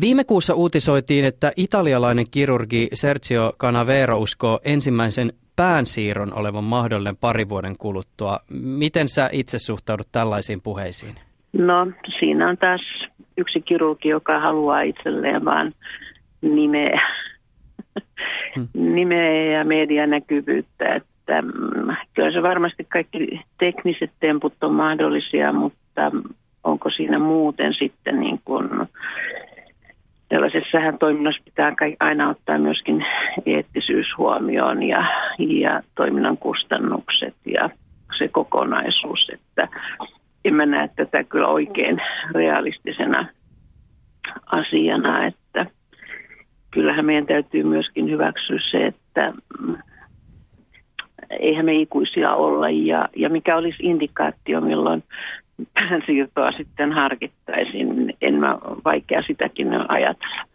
Viime kuussa uutisoitiin, että italialainen kirurgi Sergio Canavero uskoo ensimmäisen päänsiirron olevan mahdollinen pari vuoden kuluttua. Miten sä itse suhtaudut tällaisiin puheisiin? No siinä on taas yksi kirurgi, joka haluaa itselleen vaan nimeä, hmm. nimeä ja medianäkyvyyttä. Että, mm, kyllä se varmasti kaikki tekniset temput on mahdollisia, mutta onko siinä muuten sitten niin kuin tällaisessahan toiminnassa pitää aina ottaa myöskin eettisyys huomioon ja, ja toiminnan kustannukset ja se kokonaisuus, että en mä näe tätä kyllä oikein realistisena asiana, että kyllähän meidän täytyy myöskin hyväksyä se, että eihän me ikuisia olla. Ja, ja mikä olisi indikaatio, milloin siirtoa sitten harkittaisiin. En mä vaikea sitäkin ajatella.